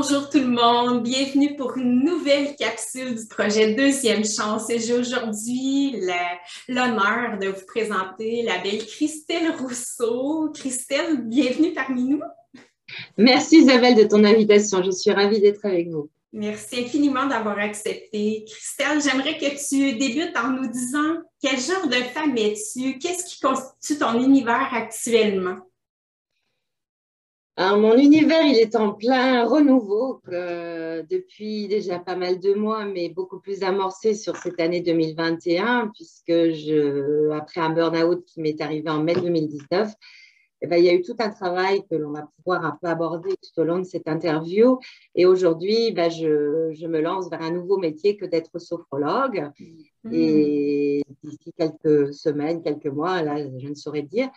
Bonjour tout le monde, bienvenue pour une nouvelle capsule du projet Deuxième Chance. Et j'ai aujourd'hui l'honneur de vous présenter la belle Christelle Rousseau. Christelle, bienvenue parmi nous. Merci Isabelle de ton invitation, je suis ravie d'être avec vous. Merci infiniment d'avoir accepté. Christelle, j'aimerais que tu débutes en nous disant quel genre de femme es-tu? Qu'est-ce qui constitue ton univers actuellement? Mon univers, il est en plein renouveau depuis déjà pas mal de mois, mais beaucoup plus amorcé sur cette année 2021, puisque je, après un burn-out qui m'est arrivé en mai 2019, eh ben, il y a eu tout un travail que l'on va pouvoir un peu aborder tout au long de cette interview. Et aujourd'hui, ben, je, je, me lance vers un nouveau métier que d'être sophrologue. Mmh. Et d'ici quelques semaines, quelques mois, là, je ne saurais dire,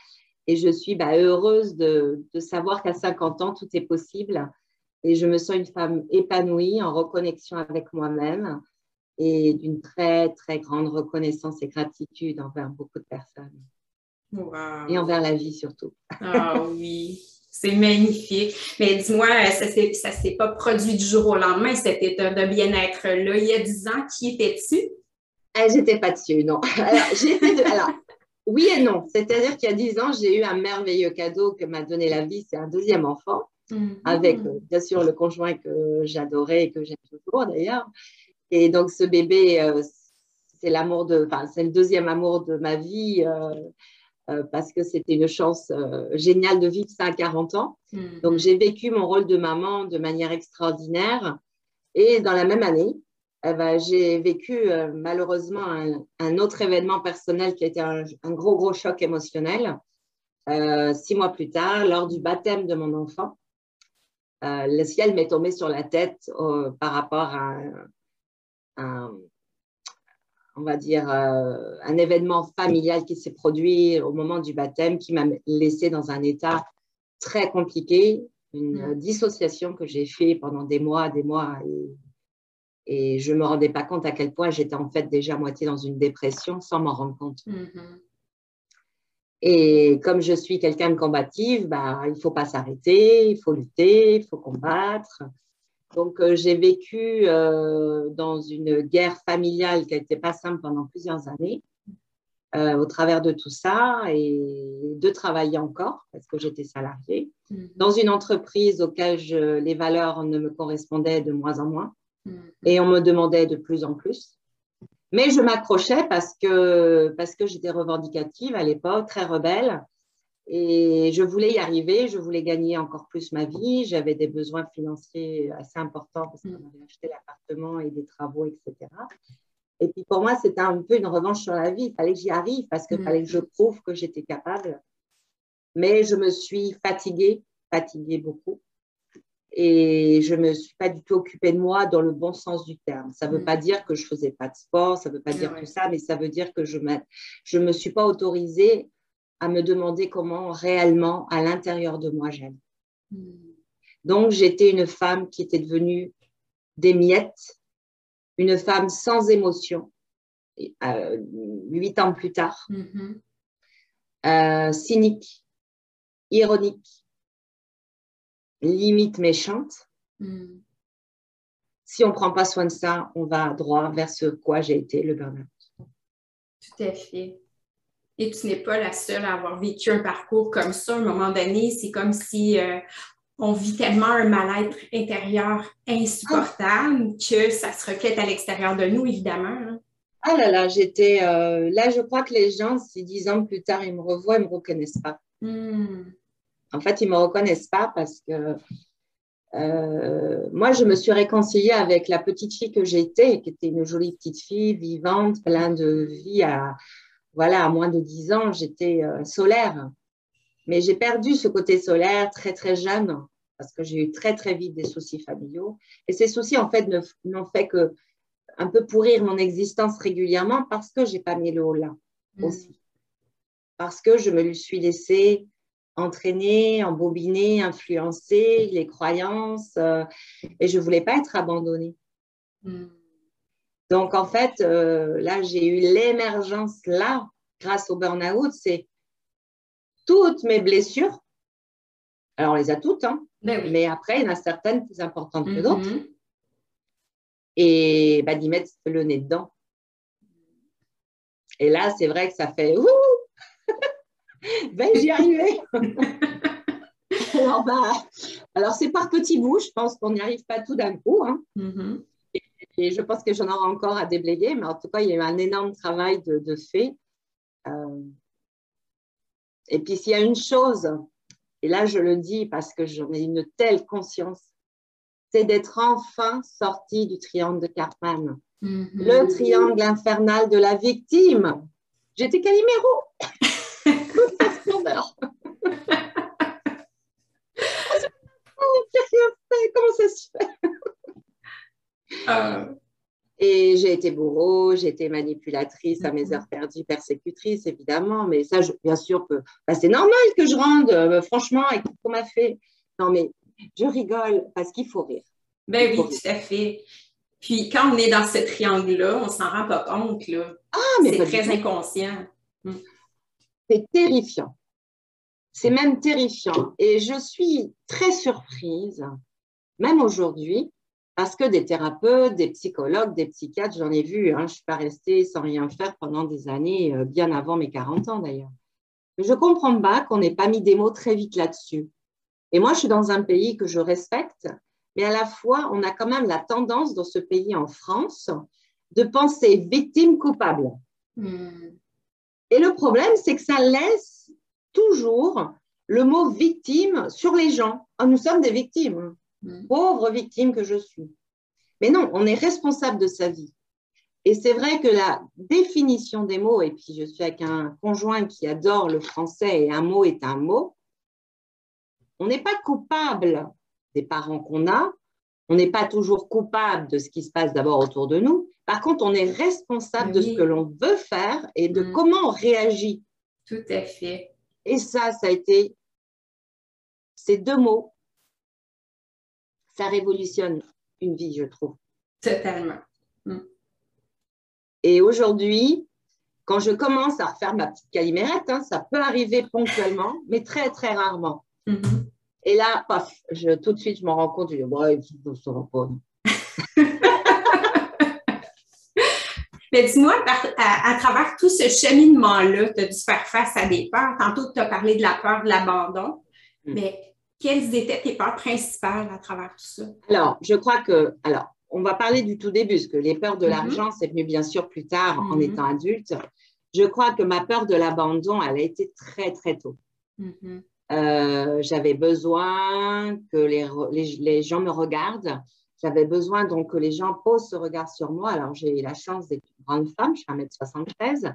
et je suis bah, heureuse de, savoir qu'à 50 ans, tout est possible. Et je me sens une femme épanouie, en reconnexion avec moi-même et d'une très, très grande reconnaissance et gratitude envers beaucoup de personnes. Et envers la vie surtout. Ah oui, c'est magnifique. Mais dis-moi, ça ne s'est pas produit du jour au lendemain, cet état de bien-être-là. Il y a 10 ans, qui étais-tu? Ah, j'étais pas dessus, non. Alors, de, alors, oui et non. C'est-à-dire qu'il y a dix ans, j'ai eu un merveilleux cadeau que m'a donné la vie. C'est un deuxième enfant, mhm. avec euh, bien sûr le conjoint que j'adorais et que j'aime toujours d'ailleurs. Et donc ce bébé, euh, c'est l'amour de, enfin, c'est le deuxième amour de ma vie. Euh, parce que c'était une chance géniale de vivre ça à 40 ans. Mhm. Donc, j'ai vécu mon rôle de maman de manière extraordinaire. Et dans la même année, eh ben, j'ai vécu euh, malheureusement un, autre événement personnel qui a été un, gros, gros choc émotionnel. Euh, six mois plus tard, lors du baptême de mon enfant, euh, le ciel m'est tombé sur la tête par rapport à un, on va dire, un événement familial qui s'est produit au moment du baptême qui m'a laissé dans un état très compliqué, une mmh. dissociation que j'ai fait pendant des mois, des mois et et je ne me rendais pas compte à quel point j'étais en fait déjà moitié dans une dépression sans m'en rendre compte. Mm-hmm. Et comme je suis quelqu'un de combative, bah, il ne faut pas s'arrêter, il faut lutter, il faut combattre. Donc euh, j'ai vécu euh, dans une guerre familiale qui n'était pas simple pendant plusieurs années. Euh, au travers de tout ça et de travailler encore parce que j'étais salariée mm-hmm. dans une entreprise auquel les valeurs ne me correspondaient de moins en moins. Mm. Et on me demandait de plus en plus. Mais je m'accrochais parce que, parce que j'étais revendicative à l'époque, très rebelle. Et je voulais y arriver, je voulais gagner encore plus ma vie. J'avais des besoins financiers assez importants parce qu'on mm. avait acheté l'appartement et des travaux, etc. Et puis pour moi, c'était un peu une revanche sur la vie. Il fallait que j'y arrive parce qu'il mm. fallait que je prouve que j'étais capable. Mais je me suis fatiguée, fatiguée beaucoup et je ne me suis pas du tout occupée de moi dans le bon sens du terme. Ça ne veut mm. pas dire que je ne faisais pas de sport, ça ne veut pas dire tout ça, mais ça veut dire que je ne me suis pas autorisée à me demander comment réellement à l'intérieur de moi j'aime. Mm. Donc j'étais une femme qui était devenue des miettes, une femme sans émotion, euh, huit ans plus tard, mm-hmm. euh, cynique, ironique, limite méchante. Hmm. Si on ne prend pas soin de ça, on va droit vers ce quoi j'ai été, le burn-out. Tout à fait. Et tu n'es pas la seule à avoir vécu un parcours comme ça. À un moment donné, c'est comme si euh, on vit tellement un mal-être intérieur insupportable que ça se reflète à l'extérieur de nous, évidemment. Hein. Ah là là, j'étais. Euh, là, je crois que les gens, si dix ans plus tard, ils me revoient, ils ne me reconnaissent pas. Hmm. En fait, ils ne me reconnaissent pas parce que euh, moi, je me suis réconciliée avec la petite fille que j'étais, qui était une jolie petite fille, vivante, pleine de vie. À, voilà, à moins de 10 ans, j'étais euh, solaire. Mais j'ai perdu ce côté solaire très, très jeune parce que j'ai eu très, très vite des soucis familiaux. Et ces soucis, en fait, n'ont fait que un peu pourrir mon existence régulièrement parce que je n'ai pas mis le haut là mmh. aussi. Parce que je me suis laissée entraîner, embobiner, influencer les croyances euh, et je voulais pas être abandonnée. Hmm. Donc en fait, euh, là j'ai eu l'émergence là grâce au burn-out, c'est toutes mes blessures Alors, on les a toutes, hein, Ben oui. mais après, il y en a certaines plus importantes que d'autres. Mhm. Et bah, d'y mettre le nez dedans. Et là, c'est vrai que ça fait Ouh Ben, j'y arrivais Alors, bah, alors c'est par petits bouts, je pense qu'on n'y arrive pas tout d'un coup. hein. Mhm. Et je pense que j'en aurai encore à déblayer, mais en tout cas, il y a eu un énorme travail de, de fait. Euh, et puis, s'il y a une chose, et là, je le dis parce que j'en ai une telle conscience, c'est d'être enfin sorti du triangle de Cartman, Mhm. le triangle infernal de la victime. J'étais Calimero. Comment ça se fait? Ah. Et j'ai été bourreau, j'ai été manipulatrice à mes heures perdues, persécutrice, évidemment. Mais ça, je- bien sûr, que, bah, c'est normal que je rende, euh, franchement, avec tout ce qu'on m'a fait. Non, mais je rigole parce qu'il faut rire. Ben oui, tout à fait. Puis quand on est dans ce triangle-là, on s'en rend pas compte, là. Ah, mais C'est très inconscient. C'est terrifiant. C'est même terrifiant. Et je suis très surprise, même aujourd'hui, parce que des thérapeutes, des psychologues, des psychiatres, j'en ai vu. hein, je ne suis pas restée sans rien faire pendant des années, euh, bien avant mes 40 ans d'ailleurs. Mais je ne comprends pas qu'on n'ait pas mis des mots très vite là-dessus. Et moi, je suis dans un pays que je respecte, mais à la fois, on a quand même la tendance dans ce pays, en France, de penser victime coupable. Hmm. Et le problème, c'est que ça laisse toujours le mot victime sur les gens. Ah, nous sommes des victimes, Hmm. pauvre victime que je suis. Mais non, on est responsable de sa vie. Et c'est vrai que la définition des mots, et puis je suis avec un conjoint qui adore le français et un mot est un mot, on n'est pas coupable des parents qu'on a, on n'est pas toujours coupable de ce qui se passe d'abord autour de nous. Par contre, on est responsable de ce que l'on veut faire et de Mm. comment on réagit. Tout à fait. Et ça, ça a été ces deux mots, ça révolutionne une vie, je trouve. Totalement. Et aujourd'hui, quand je commence à refaire ma petite calimérette, hein, ça peut arriver ponctuellement, mais très, très rarement. Mhm. Et là, paf, je, tout de suite, je m'en rends compte. Je dis, ouais, ne saurais pas. Mais dis-moi, à, à travers tout ce cheminement-là, tu as dû faire face à des peurs. Tantôt, tu as parlé de la peur de l'abandon. Mm. Mais quelles étaient tes peurs principales à travers tout ça? Alors, je crois que, alors, on va parler du tout début, parce que les peurs de Mhm. l'argent, c'est venu bien sûr plus tard en Mhm. étant adulte. Je crois que ma peur de l'abandon, elle a été très, très tôt. Mhm. Euh, j'avais besoin que les, re- les, les gens me regardent. J'avais besoin donc que les gens posent ce regard sur moi. Alors, j'ai eu la chance d'être une grande femme, je fais 1m73.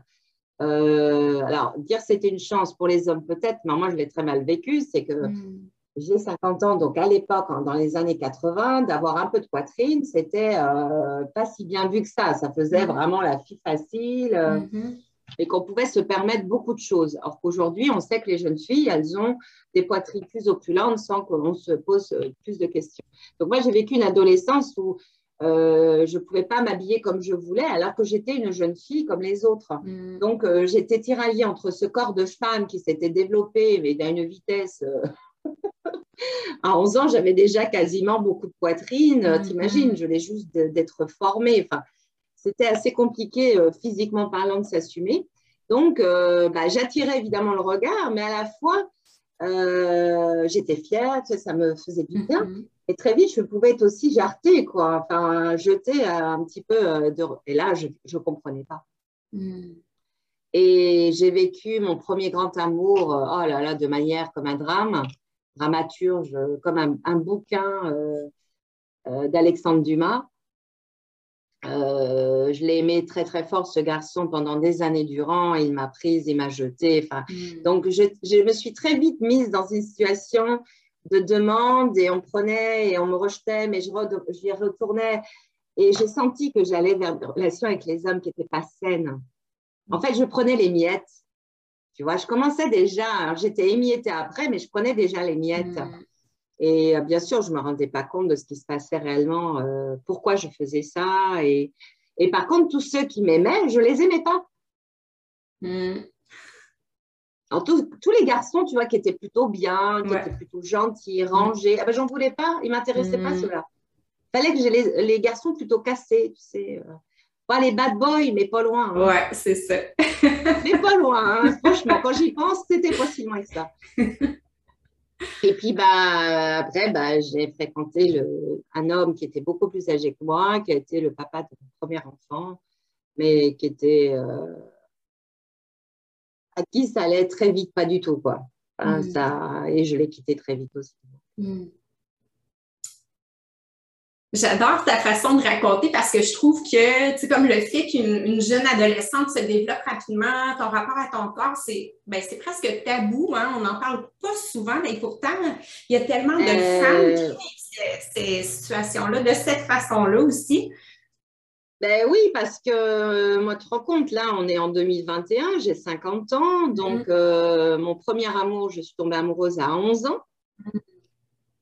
Euh, alors, dire c'était une chance pour les hommes peut-être, mais moi, je l'ai très mal vécu. C'est que Mm. j'ai 50 ans, donc à l'époque, dans les années 80, d'avoir un peu de poitrine, c'était euh, pas si bien vu que ça. Ça faisait Mhm. vraiment la fille facile euh, Mhm. Et qu'on pouvait se permettre beaucoup de choses. Alors qu'aujourd'hui, on sait que les jeunes filles, elles ont des poitrines plus opulentes sans qu'on se pose euh, plus de questions. Donc moi, j'ai vécu une adolescence où euh, je ne pouvais pas m'habiller comme je voulais alors que j'étais une jeune fille comme les autres. Mm. Donc euh, j'étais tiraillée entre ce corps de femme qui s'était développé, mais à une vitesse... euh, à 11 ans, j'avais déjà quasiment beaucoup de poitrine. Mhm. T'imagines, je l'ai juste d'être formée. Enfin, c'était assez compliqué euh, physiquement parlant de s'assumer. Donc, euh, bah, j'attirais évidemment le regard, mais à la fois, euh, j'étais fière, tu sais, ça me faisait du bien. Mhm. Et très vite, je pouvais être aussi jartée, quoi. Enfin, jeter un petit peu de. Et là, je ne comprenais pas. Mm. Et j'ai vécu mon premier grand amour, oh là là, de manière comme un drame, dramaturge, comme un, un bouquin euh, euh, d'Alexandre Dumas. Euh, je l'ai aimé très très fort ce garçon pendant des années durant. Il m'a prise, il m'a jetée. Enfin, Mm. donc je, je me suis très vite mise dans une situation de demande et on prenait et on me rejetait, mais je, j'y retournais et j'ai senti que j'allais vers des relations avec les hommes qui n'étaient pas saines. En fait, je prenais les miettes. Tu vois, je commençais déjà, j'étais émiettée après, mais je prenais déjà les miettes. Mm. Et euh, bien sûr, je ne me rendais pas compte de ce qui se passait réellement, euh, pourquoi je faisais ça. Et, et par contre, tous ceux qui m'aimaient, je ne les aimais pas. Mm. tous les garçons, tu vois, qui étaient plutôt bien, qui étaient plutôt gentils, rangés, ah ben, j'en voulais pas, ils m'intéressaient pas mm. ceux-là. Fallait que j'ai les, garçons plutôt cassés, tu sais. Euh. Pas les bad boys, mais pas loin. Hein. Ouais, c'est ça. mais pas loin, hein. franchement. Quand j'y pense, c'était pas si loin que ça. Et puis, bah, après, bah, j'ai fréquenté le, un homme qui était beaucoup plus âgé que moi, qui a été le papa de mon premier enfant, mais qui était. Euh, à qui ça allait très vite, pas du tout, quoi. Hein, mm. ça, et je l'ai quitté très vite aussi. Mm. J'adore ta façon de raconter parce que je trouve que, tu sais, comme le fait qu'une jeune adolescente se développe rapidement, ton rapport à ton corps, c'est ben, presque tabou. Hein? On n'en parle pas souvent, mais pourtant, il y a tellement de euh. femmes qui vivent ces, situations-là de cette façon-là aussi. Ben oui, parce que euh, moi, tu te rends compte, là, on est en 2021, j'ai 50 ans, donc mm. euh, mon premier amour, je suis tombée amoureuse à 11 ans. Mm.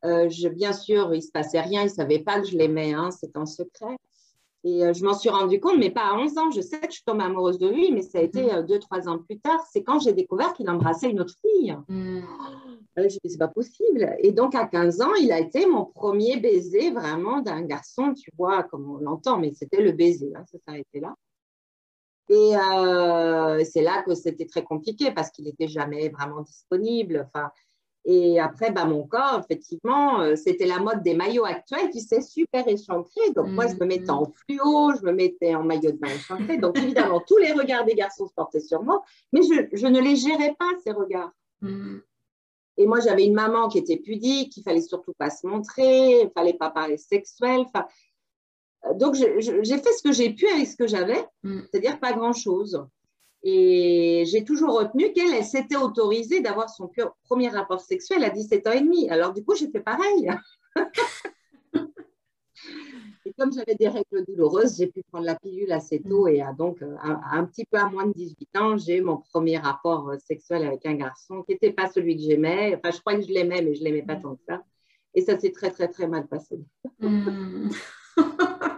Euh, je, bien sûr, il ne se passait rien, il ne savait pas que je l'aimais, hein, c'est un secret. Et euh, je m'en suis rendu compte, mais pas à 11 ans. Je sais que je suis tombée amoureuse de lui, mais ça a été 2-3 mhm. euh, ans plus tard. C'est quand j'ai découvert qu'il embrassait une autre fille. Mm. je me c'est pas possible. Et donc, à 15 ans, il a été mon premier baiser vraiment d'un garçon, tu vois, comme on l'entend, mais c'était le baiser, hein, ça s'arrêtait là. Et c'est là que c'était très compliqué parce qu'il n'était jamais vraiment disponible. Enfin, et après, bah, mon corps, effectivement, euh, c'était la mode des maillots actuels, tu sais, super échancré. Donc, moi, je me mettais en fluo, je me mettais en maillot de bain échancré. Donc, évidemment, tous les regards des garçons se portaient sur moi, mais je, je ne les gérais pas, ces regards. Mm. Et moi, j'avais une maman qui était pudique, il fallait surtout pas se montrer, il fallait pas parler sexuel. Euh, donc, j'ai fait ce que j'ai pu avec ce que j'avais, mm. c'est-à-dire pas grand-chose. Et j'ai toujours retenu qu'elle s'était autorisée d'avoir son premier rapport sexuel à 17 ans et demi. Alors, du coup, j'ai fait pareil. et comme j'avais des règles douloureuses, j'ai pu prendre la pilule assez tôt. Et donc, un, petit peu à moins de 18 ans, j'ai eu mon premier rapport euh, sexuel avec un garçon qui n'était pas celui que j'aimais. Enfin, je crois que je l'aimais, mais je ne l'aimais pas tant que ça. Et ça s'est très, très, très mal passé.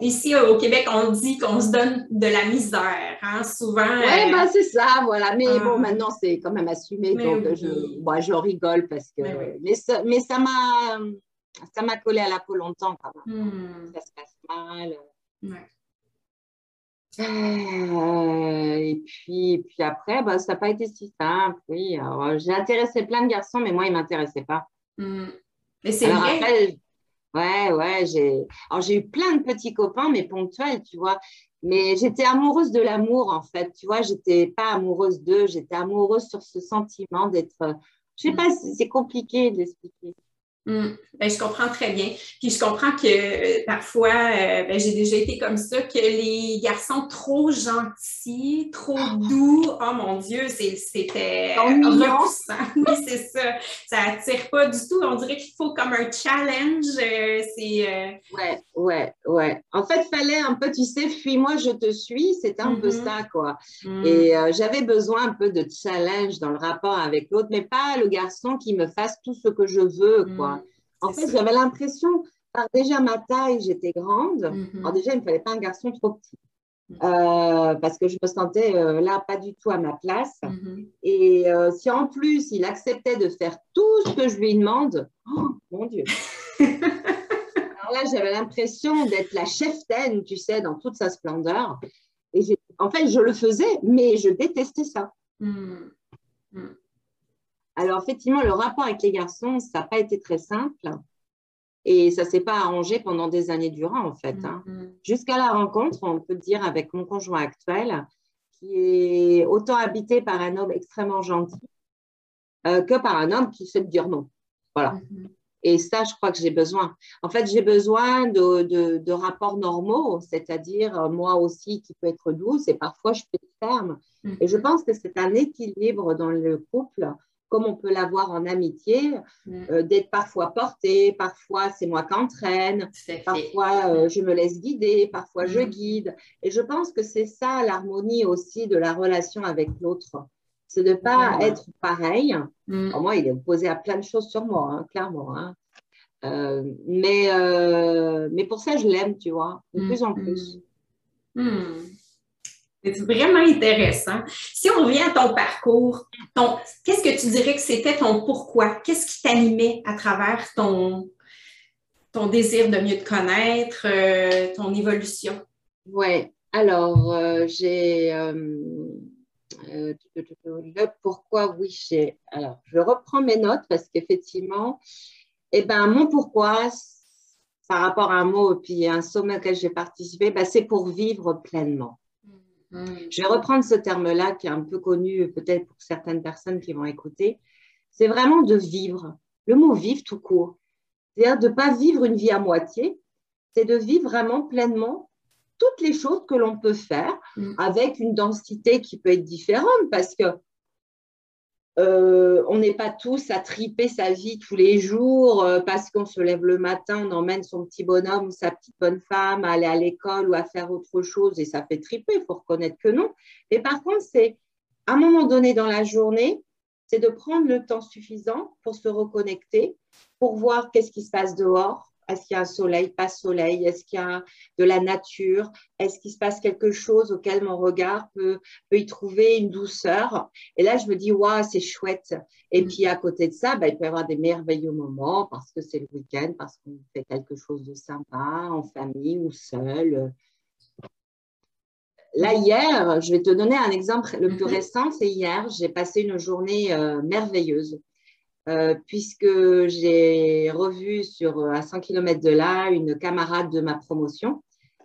Ici au Québec, on dit qu'on se donne de la misère, hein, souvent. Oui, euh, ben, c'est ça, voilà. Mais bon, ah. maintenant, c'est quand même assumé, donc je, rigole parce que. Mais, mais ça m'a ça m'a collé à la peau longtemps quand même. Hmm. Ça se passe mal. Euh, et puis, puis après, bah, ça n'a pas été si simple. Oui, j'ai intéressé plein de garçons, mais moi, ils ne m'intéressaient pas. Hmm. Mais c'est vrai. Ouais, ouais, j'ai j'ai eu plein de petits copains, mais ponctuels, tu vois. Mais j'étais amoureuse de l'amour, en fait. Tu vois, j'étais pas amoureuse d'eux, j'étais amoureuse sur ce sentiment d'être. Je sais pas, c'est compliqué de l'expliquer. Mm. Ben, je comprends très bien. Puis je comprends que euh, parfois, euh, ben, j'ai déjà été comme ça, que les garçons trop gentils, trop doux, oh mon Dieu, c'était oui, c'est ça. Ça attire pas du tout. On dirait qu'il faut comme un challenge. Euh, c'est. Ouais, ouais, ouais. En fait, il fallait un peu, tu sais, fuis-moi, je te suis. C'était un peu mm-hmm. ça, quoi. Mm. Et j'avais besoin un peu de challenge dans le rapport avec l'autre, mais pas le garçon qui me fasse tout ce que je veux, quoi. En fait, j'avais l'impression, déjà ma taille, j'étais grande. Mhm. Alors déjà, il ne me fallait pas un garçon trop petit. Mhm. Euh, parce que je me sentais euh, là pas du tout à ma place. Mhm. Et euh, si en plus il acceptait de faire tout ce que je lui demande, oh mon Dieu. Alors là, j'avais l'impression d'être la cheftaine, tu sais, dans toute sa splendeur. Et en fait, je le faisais, mais je détestais ça. Alors, effectivement, le rapport avec les garçons, ça n'a pas été très simple. Et ça ne s'est pas arrangé pendant des années durant, en fait. Hein. Mm-hmm. Jusqu'à la rencontre, on peut dire, avec mon conjoint actuel, qui est autant habité par un homme extrêmement gentil euh, que par un homme qui sait dire non. Voilà. Mm-hmm. Et ça, je crois que j'ai besoin. En fait, j'ai besoin de, rapports normaux, c'est-à-dire euh, moi aussi qui peut être douce et parfois je peux être ferme. Et je mm-hmm. pense que c'est un équilibre dans le couple comme on peut l'avoir en amitié, mm. euh, d'être parfois porté, parfois c'est moi qui entraîne, parfois euh, je me laisse guider, parfois je mm. guide. Et je pense que c'est ça l'harmonie aussi de la relation avec l'autre. C'est de ne pas être pareil. Mm. moi, il est opposé à plein de choses sur moi, hein, clairement. Hein. Euh, mais, mais pour ça, je l'aime, tu vois, de plus en plus. C'est vraiment intéressant. Si on revient à ton parcours, ton, qu'est-ce que tu dirais que c'était ton pourquoi? Qu'est-ce qui t'animait à travers ton, ton désir de mieux te connaître, euh, ton évolution? Oui, alors euh, j'ai le pourquoi, oui, j'ai. Alors, je reprends mes notes parce qu'effectivement, eh ben, mon pourquoi, par rapport à un mot et puis un sommet auquel j'ai participé, ben, c'est pour vivre pleinement. Mm. Je vais reprendre ce terme-là qui est un peu connu peut-être pour certaines personnes qui vont écouter. C'est vraiment de vivre. Le mot vivre tout court. C'est-à-dire de ne pas vivre une vie à moitié, c'est de vivre vraiment pleinement toutes les choses que l'on peut faire mm. avec une densité qui peut être différente parce que euh, on n'est pas tous à triper sa vie tous les jours euh, parce qu'on se lève le matin, on emmène son petit bonhomme ou sa petite bonne femme à aller à l'école ou à faire autre chose et ça fait triper, il faut reconnaître que non. Mais par contre, c'est à un moment donné dans la journée, c'est de prendre le temps suffisant pour se reconnecter, pour voir qu'est-ce qui se passe dehors, est-ce qu'il y a un soleil, pas soleil? Est-ce qu'il y a de la nature? Est-ce qu'il se passe quelque chose auquel mon regard peut, y trouver une douceur? Et là, je me dis, waouh, c'est chouette. Et mm. puis, à côté de ça, bah, il peut y avoir des merveilleux moments parce que c'est le week-end, parce qu'on fait quelque chose de sympa en famille ou seul. Là, hier, je vais te donner un exemple le plus mm-hmm. récent, c'est hier, j'ai passé une journée euh, merveilleuse. Euh, puisque j'ai revu sur, à 100 km de là une camarade de ma promotion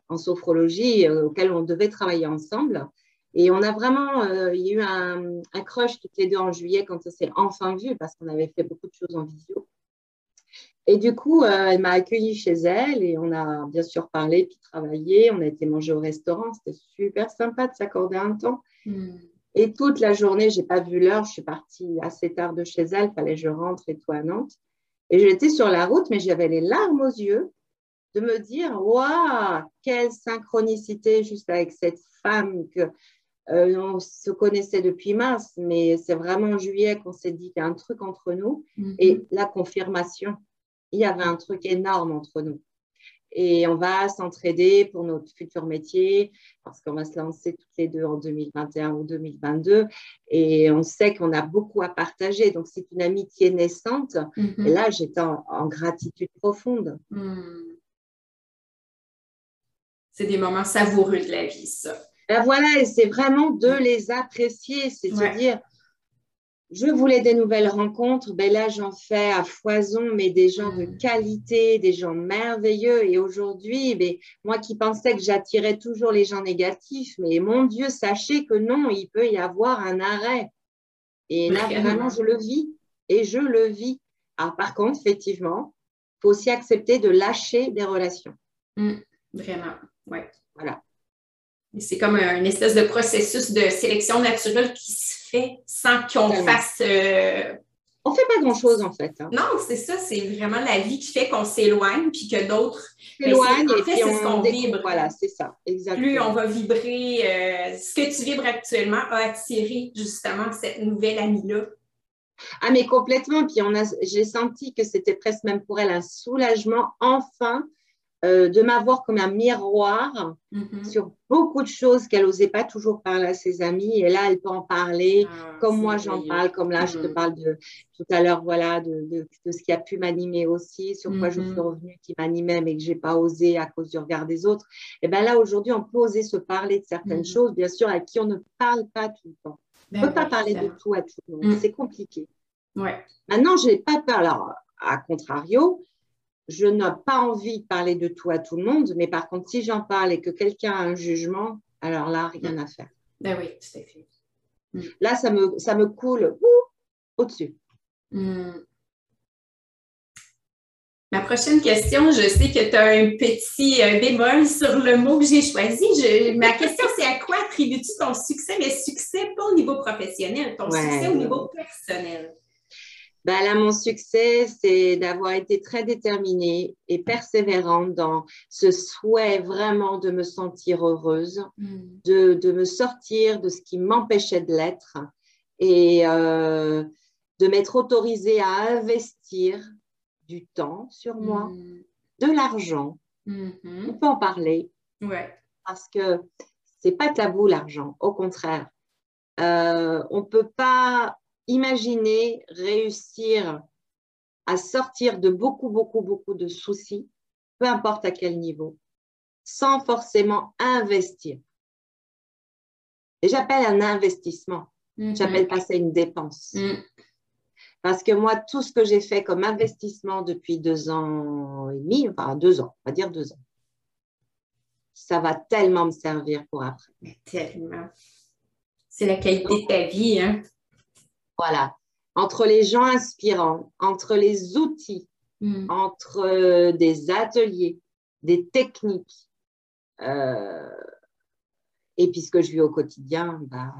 en sophrologie euh, auquel on devait travailler ensemble. Et on a vraiment, euh, il y a eu un, un, crush toutes les deux en juillet quand ça s'est enfin vu parce qu'on avait fait beaucoup de choses en visio. Et du coup, elle m'a accueilli chez elle et on a bien sûr parlé puis travaillé. On a été manger au restaurant. C'était super sympa de s'accorder un temps. Hmm. Et toute la journée, je n'ai pas vu l'heure. Je suis partie assez tard de chez elle. Il fallait que je rentre et tout à Nantes. Et j'étais sur la route, mais j'avais les larmes aux yeux de me dire Waouh, quelle synchronicité juste avec cette femme que euh, on se connaissait depuis mars, mais c'est vraiment en juillet qu'on s'est dit qu'il y a un truc entre nous. Mm-hmm. Et la confirmation, il y avait un truc énorme entre nous et on va s'entraider pour notre futur métier parce qu'on va se lancer toutes les deux en 2021 ou 2022 et on sait qu'on a beaucoup à partager. Donc, c'est une amitié naissante. Mm-hmm. Et là, j'étais en, gratitude profonde. Mm. C'est des moments savoureux de la vie, ça. Ben voilà, et c'est vraiment de les apprécier, c'est à dire je voulais des nouvelles rencontres, ben là j'en fais à foison, mais des gens de mm. qualité, des gens merveilleux. Et aujourd'hui, ben, moi qui pensais que j'attirais toujours les gens négatifs, mais mon Dieu, sachez que non, il peut y avoir un arrêt. Et là vraiment, je le vis et je le vis. Alors, par contre, effectivement, il faut aussi accepter de lâcher des relations. Mm. vraiment, oui. Voilà. C'est comme un, espèce de processus de sélection naturelle qui se fait sans qu'on fasse. Euh, on ne fait pas grand-chose en fait. Hein. Non, c'est ça, c'est vraiment la vie qui fait qu'on s'éloigne, puis que d'autres s'éloignent. En fait, c'est ce qu'on vibre. Voilà, c'est ça, exactement. Plus on va vibrer, euh, ce que tu vibres actuellement a attiré justement cette nouvelle amie-là. Ah, mais complètement. Puis j'ai senti que c'était presque même pour elle un soulagement, enfin, euh, de m'avoir comme un miroir mm-hmm. sur beaucoup de choses qu'elle n'osait pas toujours parler à ses amis. Et là, elle peut en parler ah, comme moi j'en parle, comme là, je te mm. parle de tout à l'heure, voilà, de, ce qui a pu m'animer aussi, sur quoi je suis mm-hmm. revenue, qui m'animait, mais que je n'ai pas osé à cause du regard des autres. Et bien là, aujourd'hui, on peut oser se parler de certaines mm-hmm. choses, bien sûr, à qui on ne parle pas tout le temps. on ne peut pas parler de tout à tout le monde. Mm. C'est compliqué. Ouais. Maintenant, je n'ai pas peur. Alors, à contrario, je n'ai pas envie de parler de tout à tout le monde, mais par contre, si j'en parle et que quelqu'un a un jugement, alors là, rien à faire. Ben oui, tout à fait. Mm. Là, ça me, ça me coule au-dessus. Mm. Ma prochaine question, je sais que tu as un petit bémol sur le mot que j'ai choisi. ma question, c'est à quoi attribues-tu ton succès, mais succès pas au niveau professionnel, ton succès au niveau personnel? Ben là, mon succès, c'est d'avoir été très déterminée et persévérante dans ce souhait vraiment de me sentir heureuse, mm. de, me sortir de ce qui m'empêchait de l'être et euh, de m'être autorisée à investir du temps sur moi, mm. de l'argent. Mm-hmm. On peut en parler. Ouais. Parce que C'est pas tabou l'argent, au contraire. Euh, on ne peut pas imaginer réussir à sortir de beaucoup, beaucoup, beaucoup de soucis, peu importe à quel niveau, sans forcément investir. Et j'appelle un investissement. Mm-hmm. J'appelle pas ça une dépense. Mm. Parce que moi, tout ce que j'ai fait comme investissement depuis deux ans et demi, enfin deux ans, on va dire deux ans, ça va tellement me servir pour après. Tellement. C'est la qualité de ta vie, hein? Voilà. Entre les gens inspirants, entre les outils, mm. entre euh, des ateliers, des techniques, euh, et puis ce que je vis au quotidien, bah,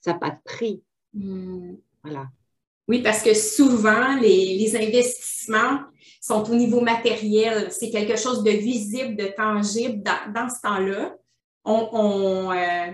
ça n'a pas de prix. Mm. Voilà. Oui, parce que souvent, les, investissements sont au niveau matériel. C'est quelque chose de visible, de tangible. Dans, ce temps-là, on, euh,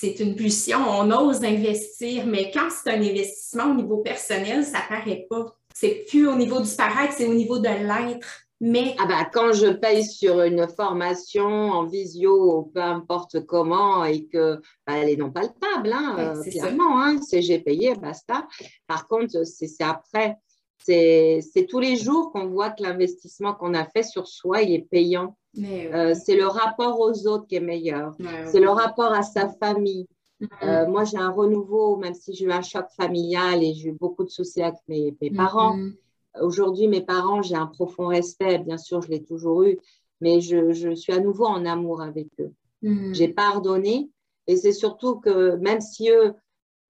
c'est une pulsion, on ose investir, mais quand c'est un investissement au niveau personnel, ça ne paraît pas. C'est plus au niveau du paraître, c'est au niveau de l'être. Mais... Ah ben, quand je paye sur une formation en visio, peu importe comment, et que ben, elle est non palpable, hein, euh, clairement, hein, c'est j'ai payé, basta. Par contre, c'est après. C'est tous les jours qu'on voit que l'investissement qu'on a fait sur soi, il est payant. Euh, c'est le rapport aux autres qui est meilleur. c'est le rapport à sa famille. Mm-hmm. Euh, moi, j'ai un renouveau, même si j'ai eu un choc familial et j'ai eu beaucoup de soucis avec mes, mes parents. Mm-hmm. Aujourd'hui, mes parents, j'ai un profond respect, bien sûr, je l'ai toujours eu, mais je, suis à nouveau en amour avec eux. Hmm. J'ai pardonné et c'est surtout que même si eux,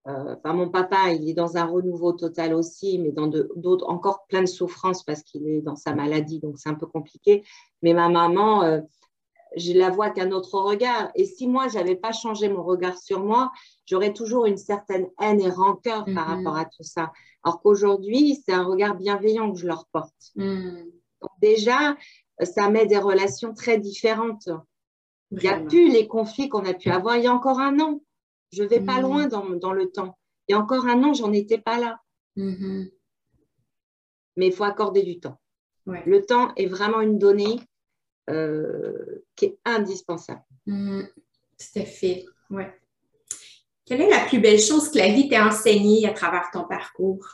euh, enfin mon papa, il est dans un renouveau total aussi, mais dans d'autres encore plein de souffrances parce qu'il est dans sa maladie, donc c'est un peu compliqué. Mais ma maman, euh, je la vois qu'un autre regard. Et si moi, je n'avais pas changé mon regard sur moi, j'aurais toujours une certaine haine et rancœur par mhm. rapport à tout ça. Alors qu'aujourd'hui, c'est un regard bienveillant que je leur porte. Donc déjà, ça met des relations très différentes. Il n'y a plus les conflits qu'on a pu avoir il y a encore un an. Je vais pas mhm. loin dans, le temps. Il y a encore un an, j'en étais pas là. Mais il faut accorder du temps. Le temps est vraiment une donnée euh, qui est indispensable. Mmh, tout à fait, ouais. Quelle est la plus belle chose que la vie t'a enseignée à travers ton parcours?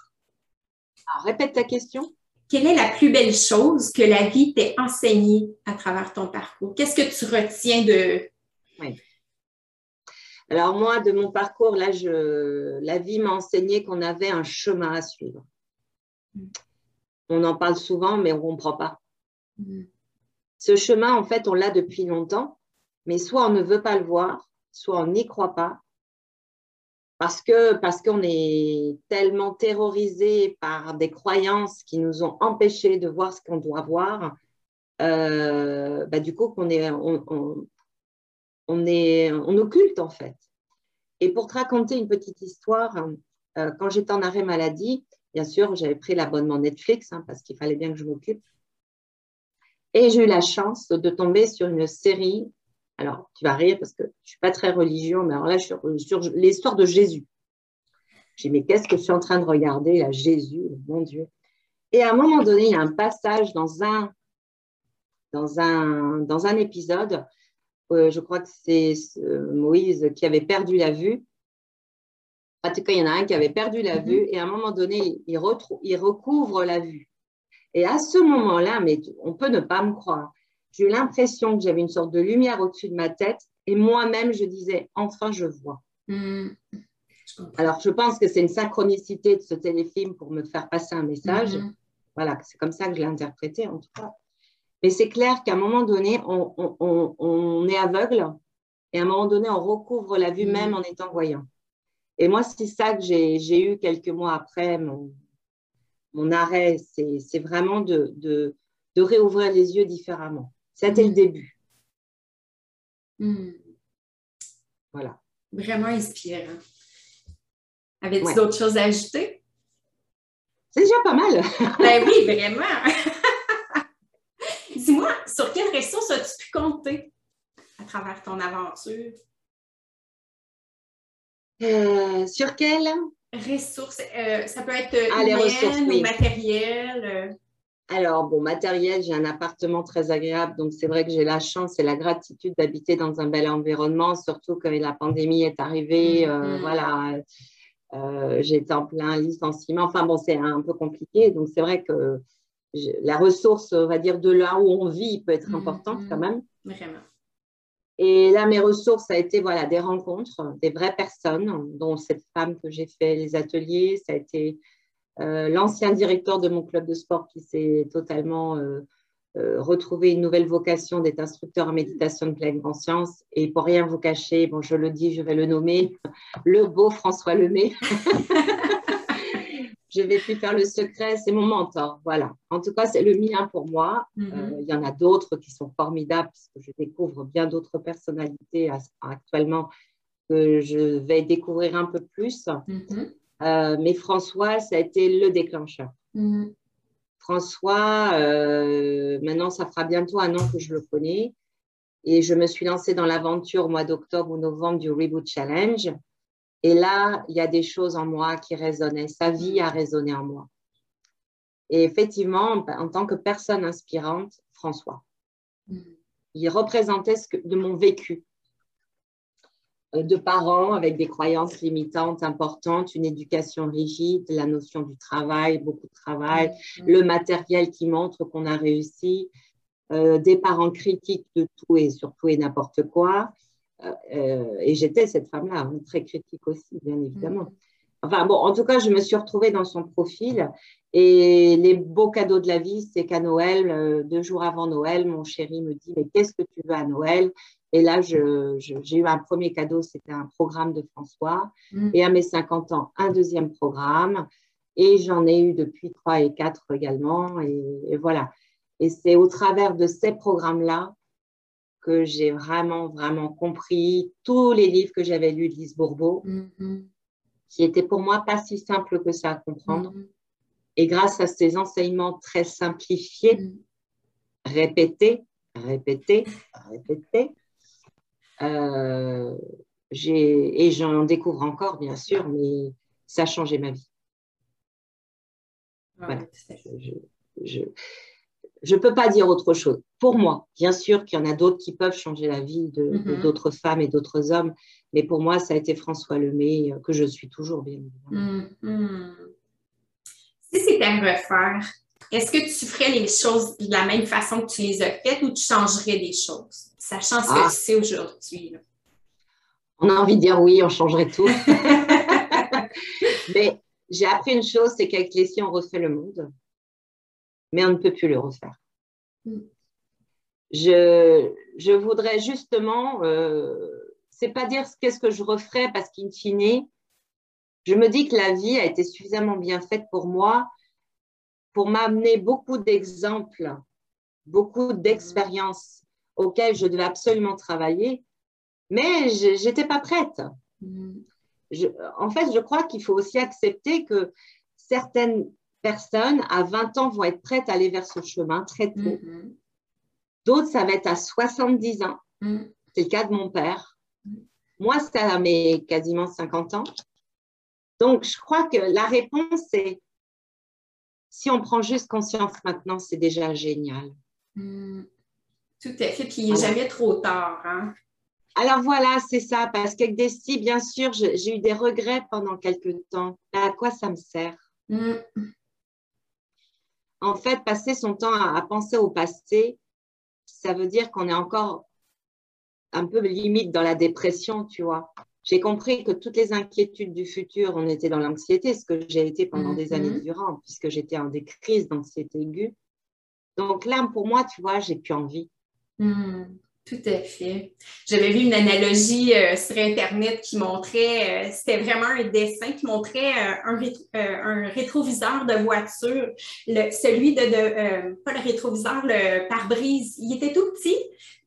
Alors, répète ta question. Quelle est la plus belle chose que la vie t'ait enseignée à travers ton parcours? Qu'est-ce que tu retiens de... Oui. Alors moi, de mon parcours, là, je, la vie m'a enseigné qu'on avait un chemin à suivre. Mmh. On en parle souvent, mais on ne comprend pas. Mmh. Ce chemin, en fait, on l'a depuis longtemps, mais soit on ne veut pas le voir, soit on n'y croit pas, parce que parce qu'on est tellement terrorisé par des croyances qui nous ont empêchés de voir ce qu'on doit voir. Euh, bah, du coup, qu'on est, on, on, est, on occulte en fait. Et pour te raconter une petite histoire, euh, quand j'étais en arrêt maladie, bien sûr, j'avais pris l'abonnement Netflix hein, parce qu'il fallait bien que je m'occupe. Et j'ai eu la chance de tomber sur une série. Alors, tu vas rire parce que je ne suis pas très religieux, mais alors là, suis sur l'histoire de Jésus. J'ai dit, mais qu'est-ce que je suis en train de regarder là Jésus, mon Dieu. Et à un moment donné, il y a un passage dans un, dans un, dans un épisode, euh, je crois que c'est euh, Moïse qui avait perdu la vue. En tout cas, il y en a un qui avait perdu la mm-hmm. vue et à un moment donné, il, il recouvre la vue. Et à ce moment-là, mais on peut ne pas me croire, j'ai eu l'impression que j'avais une sorte de lumière au-dessus de ma tête et moi-même, je disais, enfin, je vois. Hmm. Alors, je pense que c'est une synchronicité de ce téléfilm pour me faire passer un message. Hmm. Voilà, c'est comme ça que je l'ai interprété en tout cas. Mais c'est clair qu'à un moment donné, on, est aveugle et à un moment donné, on recouvre la vue hmm. même en étant voyant. Et moi, c'est ça que j'ai eu quelques mois après mon, mon arrêt, c'est vraiment de, réouvrir les yeux différemment. C'était le mm. début. Mm. Voilà. Vraiment inspirant. Avais-tu d'autres choses à ajouter? C'est déjà pas mal. ben oui, vraiment. Sur quelles ressources as-tu pu compter à travers ton aventure? Euh, sur quelle? ressources, euh, ça peut être ah, humaine ou matériel. alors, bon, matériel, j'ai un appartement très agréable, donc c'est vrai que j'ai la chance et la gratitude d'habiter dans un bel environnement, surtout quand la pandémie est arrivée. Euh, mm-hmm. Voilà, euh, j'étais en plein licenciement. Enfin, bon, c'est un peu compliqué, donc c'est vrai que la ressource, on va dire, de là où on vit peut être importante quand même. Vraiment. Et là, mes ressources, ça a été voilà, des rencontres, des vraies personnes, dont cette femme que j'ai fait les ateliers, ça a été euh, l'ancien directeur de mon club de sport qui s'est totalement euh, euh, retrouvé une nouvelle vocation d'être instructeur en méditation de pleine conscience. Et pour rien vous cacher, bon, je le dis, je vais le nommer, le beau François Lemay. je vais plus faire le secret, c'est mon mentor. Voilà. En tout cas, c'est le mien pour moi. Mm-hmm. Il y en a d'autres qui sont formidables, puisque je découvre bien d'autres personnalités actuellement que je vais découvrir un peu plus. Mm-hmm. Euh, mais François, ça a été le déclencheur. Mm. François, euh, maintenant, ça fera bientôt un an que je le connais. Et je me suis lancée dans l'aventure au mois d'octobre ou novembre du Reboot Challenge. Et là, il y a des choses en moi qui résonnaient. Sa vie a résonné en moi. Et effectivement, en tant que personne inspirante, François. Mm. Il représentait ce de mon vécu. Euh, de parents avec des croyances limitantes importantes, une éducation rigide, la notion du travail, beaucoup de travail, mm-hmm. le matériel qui montre qu'on a réussi, euh, des parents critiques de tout et surtout et n'importe quoi. Euh, et j'étais cette femme-là, hein, très critique aussi, bien évidemment. Mm-hmm. Enfin bon, en tout cas, je me suis retrouvée dans son profil. Et les beaux cadeaux de la vie, c'est qu'à Noël, deux jours avant Noël, mon chéri me dit, mais qu'est-ce que tu veux à Noël? Et là, j'ai eu un premier cadeau, c'était un programme de François. Mm. Et à mes 50 ans, un deuxième programme. Et j'en ai eu depuis 3 et 4 également. Et, voilà. Et c'est au travers de ces programmes-là que j'ai vraiment, vraiment compris tous les livres que j'avais lus de Lise Bourbeau, mm-hmm. qui étaient pour moi pas si simples que ça à comprendre. Mm-hmm. Et grâce à ces enseignements très simplifiés, mm. répétés, répétés, répétés, euh, et j'en découvre encore, bien sûr, mais ça a changé ma vie. Je ne peux pas dire autre chose. Pour moi, bien sûr qu'il y en a d'autres qui peuvent changer la vie de, mm-hmm. d'autres femmes et d'autres hommes, mais pour moi, ça a été François Lemay, euh, que je suis toujours, bien évidemment. Mm-hmm. Si c'était à refaire, est-ce que tu ferais les choses de la même façon que tu les as faites ou tu changerais des choses, sachant ce que ah. tu sais aujourd'hui? On a envie de dire oui, on changerait tout. mais j'ai appris une chose, c'est qu'avec les on refait le monde, mais on ne peut plus le refaire. Mm. Je, voudrais justement, euh, c'est pas dire qu'est-ce que je referais parce qu'in fine, je me dis que la vie a été suffisamment bien faite pour moi pour m'amener beaucoup d'exemples, beaucoup d'expériences auxquelles je devais absolument travailler, mais je n'étais pas prête. Mm. en fait, je crois qu'il faut aussi accepter que certaines personnes à 20 ans vont être prêtes à aller vers ce chemin très tôt. Mm-hmm. D'autres, ça va être à 70 ans. Mm. C'est le cas de mon père. Moi, c'est à mes quasiment 50 ans. Donc, je crois que la réponse est si on prend juste conscience maintenant, c'est déjà génial. Hmm. Tout à fait. Puis il n'est jamais trop tard. Hein? Alors voilà, c'est ça. Parce qu'avec Desti, bien sûr, j'ai eu des regrets pendant quelques temps. À quoi ça me sert? En fait, passer son temps à, penser au passé, ça veut dire qu'on est encore un peu limite dans la dépression, tu vois j'ai compris que toutes les inquiétudes du futur, on était dans l'anxiété, ce que j'ai été pendant des années mhm. durant, puisque j'étais en des crises d'anxiété aiguë. Donc là, pour moi, tu vois, j'ai plus envie. Hmm, tout à fait. J'avais vu une analogie euh, sur Internet qui montrait, euh, c'était vraiment un dessin qui montrait euh, un, un, rétroviseur de voiture, le, celui de, de pas le rétroviseur, le pare-brise. Il était tout petit,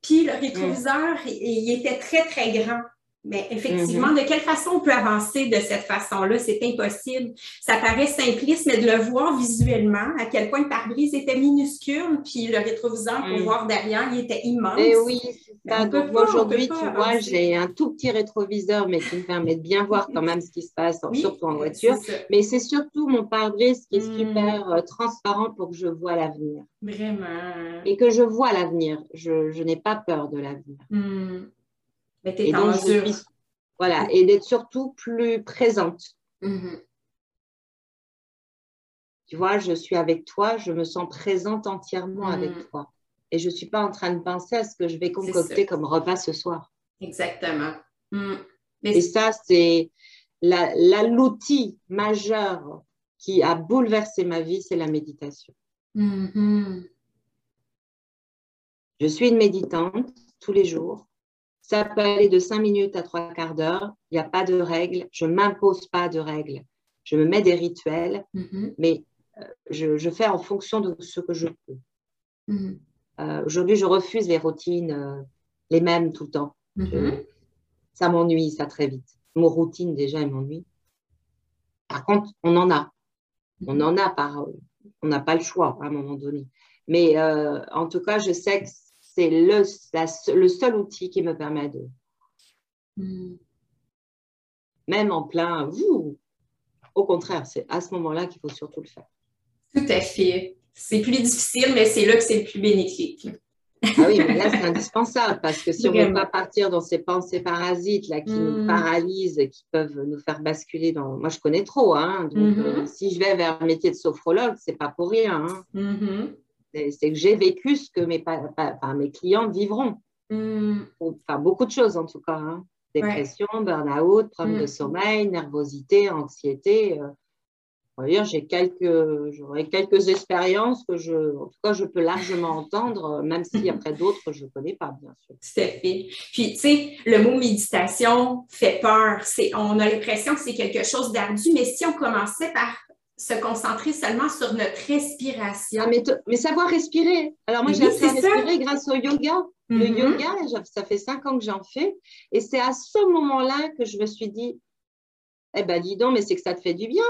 puis le rétroviseur, il était très, très grand. Mais effectivement, mm-hmm. de quelle façon on peut avancer de cette façon-là? C'est impossible. Ça paraît simpliste, mais de le voir visuellement, à quel point le pare-brise était minuscule, puis le rétroviseur pour mm. voir derrière, il était immense. Et eh oui, aujourd'hui, tu vois, j'ai un tout petit rétroviseur, mais qui me permet de bien voir quand même ce qui se passe, surtout en voiture. Mais c'est surtout mon pare-brise qui est mm. super euh, transparent pour que je vois l'avenir. Vraiment. Et que je vois l'avenir. Je, je n'ai pas peur de l'avenir. En voilà, et d'être surtout plus présente. Mm-hmm. Tu vois, je suis avec toi, je me sens présente entièrement avec mm. toi. Et je ne suis pas en train de penser à ce que je vais concocter comme repas ce soir. Exactement. Mm. Et ça, c'est l'outil majeur qui a bouleversé ma vie, c'est la méditation. Mm-hmm. Je suis une méditante tous les jours. Ça peut aller de cinq minutes à trois quarts d'heure. Il n'y a pas de règles. Je ne m'impose pas de règles. Je me mets des rituels, mm-hmm. mais euh, je, fais en fonction de ce que je peux. Mm-hmm. Euh, aujourd'hui, je refuse les routines, euh, les mêmes tout le temps. Mm-hmm. ça m'ennuie, ça très vite. Mon routine, déjà, elle m'ennuie. Par contre, on en a. On en a par. On n'a pas le choix à un moment donné. Mais en tout cas, je sais que c'est le, le, seul outil qui me permet de. Hmm. Même en plein, vous, au contraire, c'est à ce moment-là qu'il faut surtout le faire. Tout à fait. C'est plus difficile, mais c'est là que c'est le plus bénéfique. Ah oui, mais là, c'est indispensable parce que si on ne veut pas partir dans ces pensées parasites là, qui nous hmm. paralysent, qui peuvent nous faire basculer dans. Moi, je connais trop. Hein, donc, mm-hmm. euh, si je vais vers un métier de sophrologue, ce n'est pas pour rien. Hein. Mm-hmm c'est que j'ai vécu ce que mes, mes clients vivront. Hmm. Enfin, beaucoup de choses en tout cas. Hein. Dépression, burn-out, problème de hmm. sommeil, nervosité, anxiété. Euh, j'ai quelques, j'aurais quelques expériences que je, en tout cas, je peux largement entendre, même si après d'autres, je ne connais pas, bien sûr. Tout à fait. Puis, tu sais, le mot méditation fait peur. C'est, on a l'impression que c'est quelque chose d'ardu, mais si on commençait par se concentrer seulement sur notre respiration. Ah, mais, mais, savoir respirer. Alors moi, j'ai appris à respirer grâce au yoga. Le mm-hmm. yoga, ça fait cinq ans que j'en fais. Et c'est à ce moment-là que je me suis dit, eh ben dis donc, mais c'est que ça te fait du bien.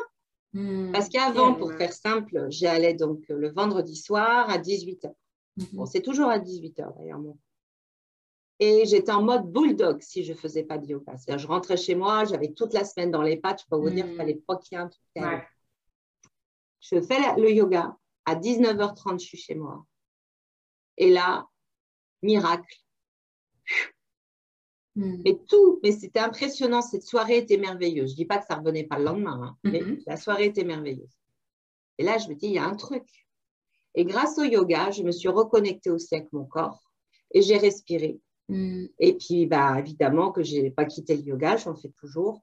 Mm. Parce qu'avant, pour faire simple, j'y allais donc le vendredi soir à 18h. Mm-hmm. Bon, c'est toujours à 18h d'ailleurs. Et j'étais en mode bulldog si je ne faisais pas de yoga. C'est-à-dire, je rentrais chez moi, j'avais toute la semaine dans les pattes. Je peux vous dire qu'il mm. fallait pas qu'il y ait un truc. Je fais le yoga. À 19h30, je suis chez moi. Et là, miracle. Hmm. Et tout, mais c'était impressionnant. Cette soirée était merveilleuse. Je ne dis pas que ça ne revenait pas le lendemain, hein, mais mm-hmm. la soirée était merveilleuse. Et là, je me dis, il y a un truc. Et grâce au yoga, je me suis reconnectée aussi avec mon corps et j'ai respiré. Hmm. Et puis, bah, évidemment que je n'ai pas quitté le yoga, j'en fais toujours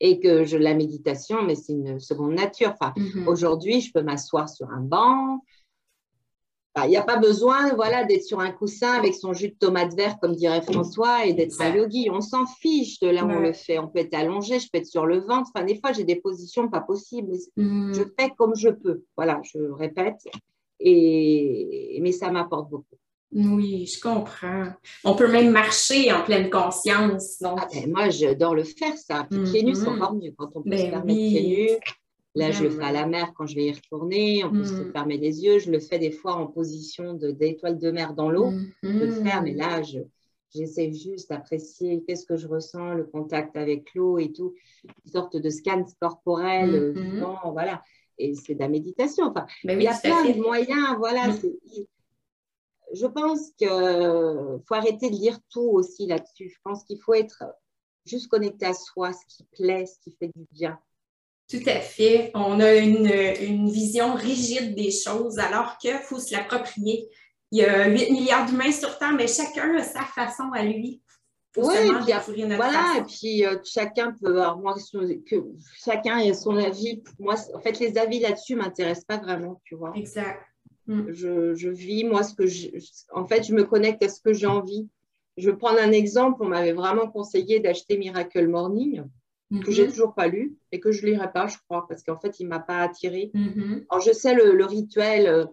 et que je, la méditation, mais c'est une seconde nature. Enfin, mhm. Aujourd'hui, je peux m'asseoir sur un banc. Il n'y a pas besoin voilà, d'être sur un coussin avec son jus de tomate vert, comme dirait François, et d'être un yogi. On s'en fiche de là où on le fait. On peut être allongé, je peux être sur le ventre. Enfin, des fois, j'ai des positions pas possibles. Mhm. Je fais comme je peux. Voilà, je répète. Et... Mais ça m'apporte beaucoup. Oui, je comprends. On peut même marcher en pleine conscience. Donc... Ah ben, moi, j'adore le faire, ça. Puis pieds nus, c'est mm-hmm. encore mieux quand on peut se ben permettre pieds nus. Là, je le fais à la mer quand je vais y retourner. On peut se mm. fermer les yeux. Je le fais des fois en position d'étoile de, mer dans l'eau. Je le faire, mais là, j'essaie juste d'apprécier qu'est-ce que je ressens, le contact avec l'eau et tout. Une sorte de scan corporel, mm-hmm. voilà. Et c'est de la méditation. Enfin, ben il y a plein de moyens, voilà. Mm je pense qu'il faut arrêter de lire tout aussi là-dessus. Je pense qu'il faut être juste connecté à soi, ce qui plaît, ce qui fait du bien. Tout à fait. On a une, vision rigide des choses alors qu'il faut se l'approprier. Il y a 8 milliards d'humains sur Terre, mais chacun a sa façon à lui. Oui, voilà, et puis euh, chacun peut avoir moi, que chacun a son avis. Moi, en fait, les avis là-dessus ne m'intéressent pas vraiment, tu vois. Exact. Mm. Je, vis, moi, ce que je, en fait, je me connecte à ce que j'ai envie. Je vais prendre un exemple. On m'avait vraiment conseillé d'acheter Miracle Morning, que j'ai mm-hmm. toujours pas lu et que je lirai pas, je crois, parce qu'en fait, il m'a pas attiré. Mm-hmm. Alors, je sais le, rituel. Euh,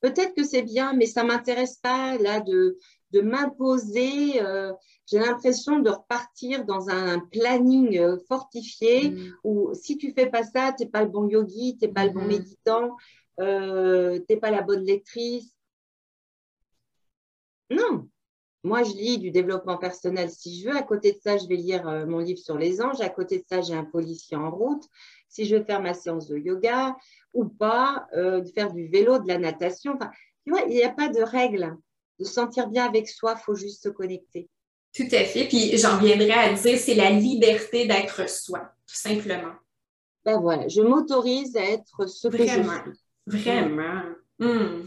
peut-être que c'est bien, mais ça m'intéresse pas là de de m'imposer. Euh, j'ai l'impression de repartir dans un planning euh, fortifié mm. où si tu fais pas ça, tu n'es pas le bon yogi, tu n'es pas le bon mm-hmm. méditant, euh, tu n'es pas la bonne lectrice. Non, moi, je lis du développement personnel si je veux. À côté de ça, je vais lire mon livre sur les anges. À côté de ça, j'ai un policier en route. Si je veux faire ma séance de yoga ou pas, de faire du vélo, de la natation. Enfin, tu vois, il n'y a pas de règles de sentir bien avec soi, il faut juste se connecter. Tout à fait. Puis j'en viendrai à dire, c'est la liberté d'être soi, tout simplement. Ben voilà, je m'autorise à être ce que je suis. Vraiment. Hmm.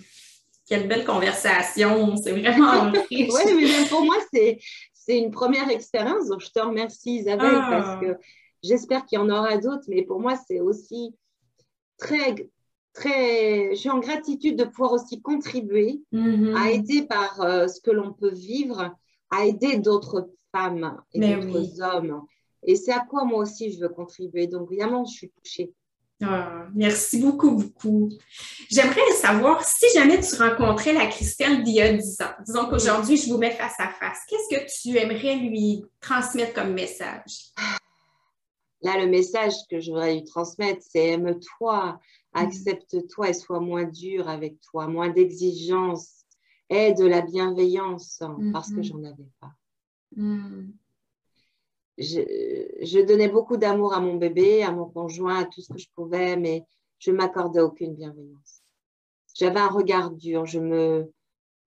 Quelle belle conversation. C'est vraiment riche. oui, mais pour moi, c'est, une première expérience. Donc, je te remercie, Isabelle, ah. parce que j'espère qu'il y en aura d'autres. Mais pour moi, c'est aussi très, très, je suis en gratitude de pouvoir aussi contribuer mm-hmm. à aider par euh, ce que l'on peut vivre, à aider d'autres femmes et d'autres hommes. Et c'est à quoi moi aussi je veux contribuer. Donc, évidemment, je suis touchée. Ah, merci beaucoup, beaucoup. J'aimerais savoir si jamais tu rencontrais la Christelle d'il y a 10 ans. Disons qu'aujourd'hui, je vous mets face à face. Qu'est-ce que tu aimerais lui transmettre comme message? Là, le message que je voudrais lui transmettre, c'est aime-toi, Mm. Accepte-toi et sois moins dur avec toi, moins d'exigence. Aie de la bienveillance parce que mm-hmm. j'en avais pas. Mm. Je, donnais beaucoup d'amour à mon bébé, à mon conjoint, à tout ce que je pouvais, mais je m'accordais aucune bienveillance. J'avais un regard dur, je me,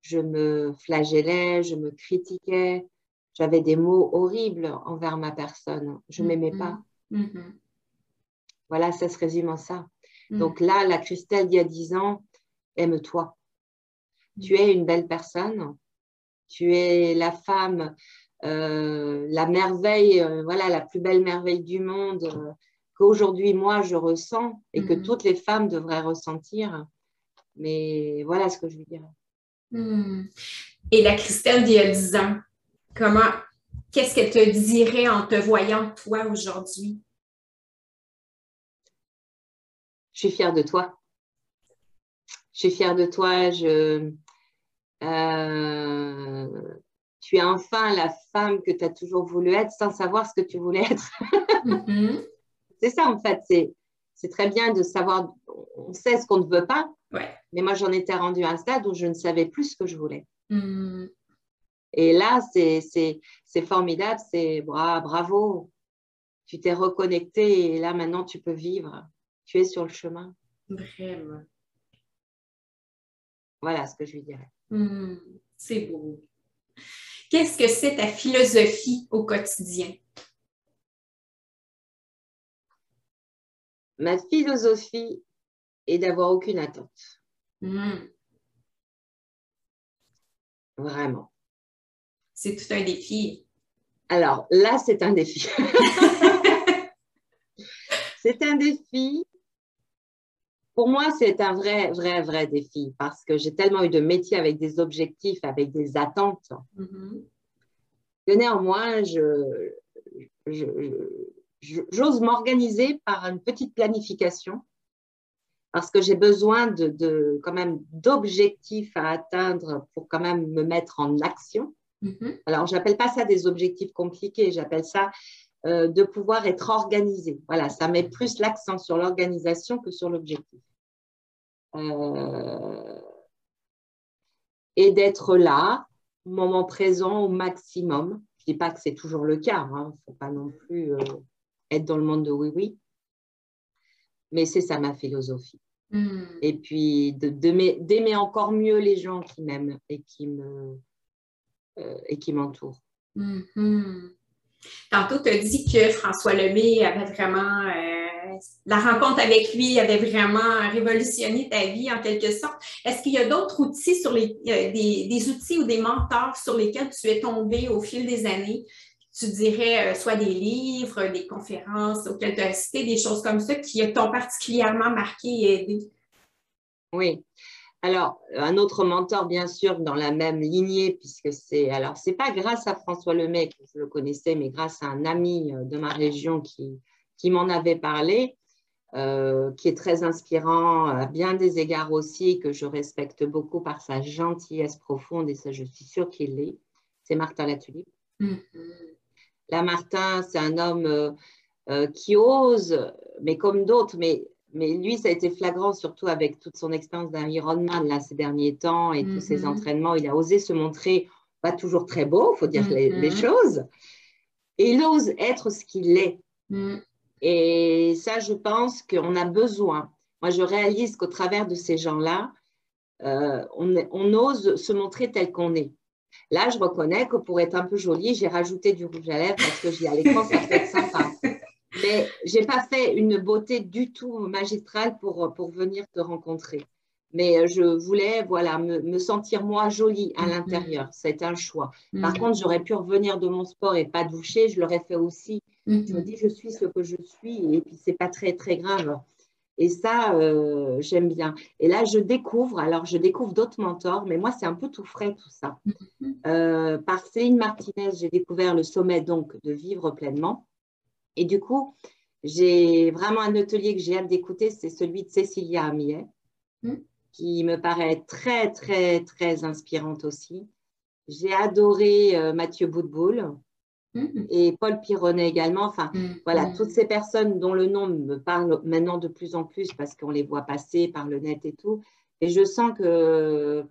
je me flagellais, je me critiquais, j'avais des mots horribles envers ma personne. Je ne m'aimais pas. Mm-hmm. Mm-hmm. Voilà, ça se résume en ça. Mm. Donc là, la Christelle d'il y a 10 ans, aime-toi. Tu es une belle personne. Tu es la femme, euh, la merveille, euh, voilà, la plus belle merveille du monde euh, qu'aujourd'hui, moi, je ressens et que mm. toutes les femmes devraient ressentir. Mais voilà ce que je veux dire. Mm. Et la Christelle d'il y a 10 ans, comment, qu'est-ce qu'elle te dirait en te voyant toi aujourd'hui? je suis fière de toi. Je suis fière de toi. Je, euh, tu es enfin la femme que tu as toujours voulu être sans savoir ce que tu voulais être. Mm-hmm. C'est ça, en fait. C'est très bien de savoir, on sait ce qu'on ne veut pas. Mais moi, j'en étais rendue à un stade où je ne savais plus ce que je voulais. Mm. Et là, c'est formidable. C'est bravo. Tu t'es reconnecté et là, maintenant, tu peux vivre tu es sur le chemin. Vraiment. Voilà ce que je lui dirais. Hmm, c'est beau. Qu'est-ce que c'est ta philosophie au quotidien? Ma philosophie est d'avoir aucune attente. Hmm. Vraiment. C'est tout un défi. Alors là, c'est un défi. c'est un défi pour moi, c'est un vrai, vrai, vrai défi parce que j'ai tellement eu de métiers avec des objectifs, avec des attentes, mm-hmm. que néanmoins, je, j'ose m'organiser par une petite planification parce que j'ai besoin de, quand même d'objectifs à atteindre pour quand même me mettre en action. Mm-hmm. Alors, j'appelle pas ça des objectifs compliqués, j'appelle ça euh, de pouvoir être organisé. Voilà, ça met plus l'accent sur l'organisation que sur l'objectif. Euh, et d'être là, moment présent au maximum. Je ne dis pas que c'est toujours le cas, il hein. ne faut pas non plus euh, être dans le monde de oui-oui, mais c'est ça ma philosophie. Hmm. Et puis d'aimer encore mieux les gens qui m'aiment et qui me et qui m'entourent. Hmm, hmm. Tantôt, tu as dit que François Lemay avait vraiment. Euh, la rencontre avec lui avait vraiment révolutionné ta vie en quelque sorte. Est-ce qu'il y a d'autres outils sur les. des, outils ou des mentors sur lesquels tu es tombé au fil des années? Tu dirais euh, soit des livres, des conférences auxquelles tu as cité, des choses comme ça qui t'ont particulièrement marqué et aidé? Oui. Alors, un autre mentor, bien sûr, dans la même lignée, puisque c'est. Alors, c'est pas grâce à François Lemay que je le connaissais, mais grâce à un ami euh, de ma région qui, qui m'en avait parlé. euh, qui est très inspirant à bien des égards aussi, que je respecte beaucoup par sa gentillesse profonde, et ça, je suis sûre qu'il l'est. C'est Martin Latulipe. Mm Là, Martin, c'est un homme euh, euh, qui ose, mais comme d'autres, mais, mais lui, ça a été flagrant, surtout avec toute son expérience d'Ironman là, ces derniers temps et tous ses mm-hmm. entraînements. Il a osé se montrer pas toujours très beau, il faut dire les, mm-hmm. choses. Et il ose être ce qu'il est. Mm. Et ça, je pense qu'on a besoin. Moi, je réalise qu'au travers de ces gens-là, euh, on, on, ose se montrer tel qu'on est. Là, je reconnais que pour être un peu jolie, j'ai rajouté du rouge à lèvres parce que j'y allais quand ça sympa. Mais je n'ai pas fait une beauté du tout magistrale pour, pour venir te rencontrer. Mais je voulais voilà, me, sentir moi jolie à mm-hmm. l'intérieur. C'est un choix. Par mm-hmm. contre, j'aurais pu revenir de mon sport et pas doucher. Je l'aurais fait aussi. Je me mm-hmm. dis, je suis ce que je suis et puis c'est pas très, très grave. Et ça, euh, j'aime bien. Et là, je découvre, alors je découvre d'autres mentors, mais moi, c'est un peu tout frais tout ça. Euh, par Céline Martinez, j'ai découvert le sommet donc de vivre pleinement. Et du coup, j'ai vraiment un atelier que j'ai hâte d'écouter, c'est celui de Cécilia Amiet, mhm. qui me paraît très, très, très inspirante aussi. J'ai adoré euh, Mathieu Boutboul. Mm. et Paul Pironnet également. Enfin, mm. voilà, mm. toutes ces personnes dont le nom me parle maintenant de plus en plus parce qu'on les voit passer par le net et tout. Et je sens que,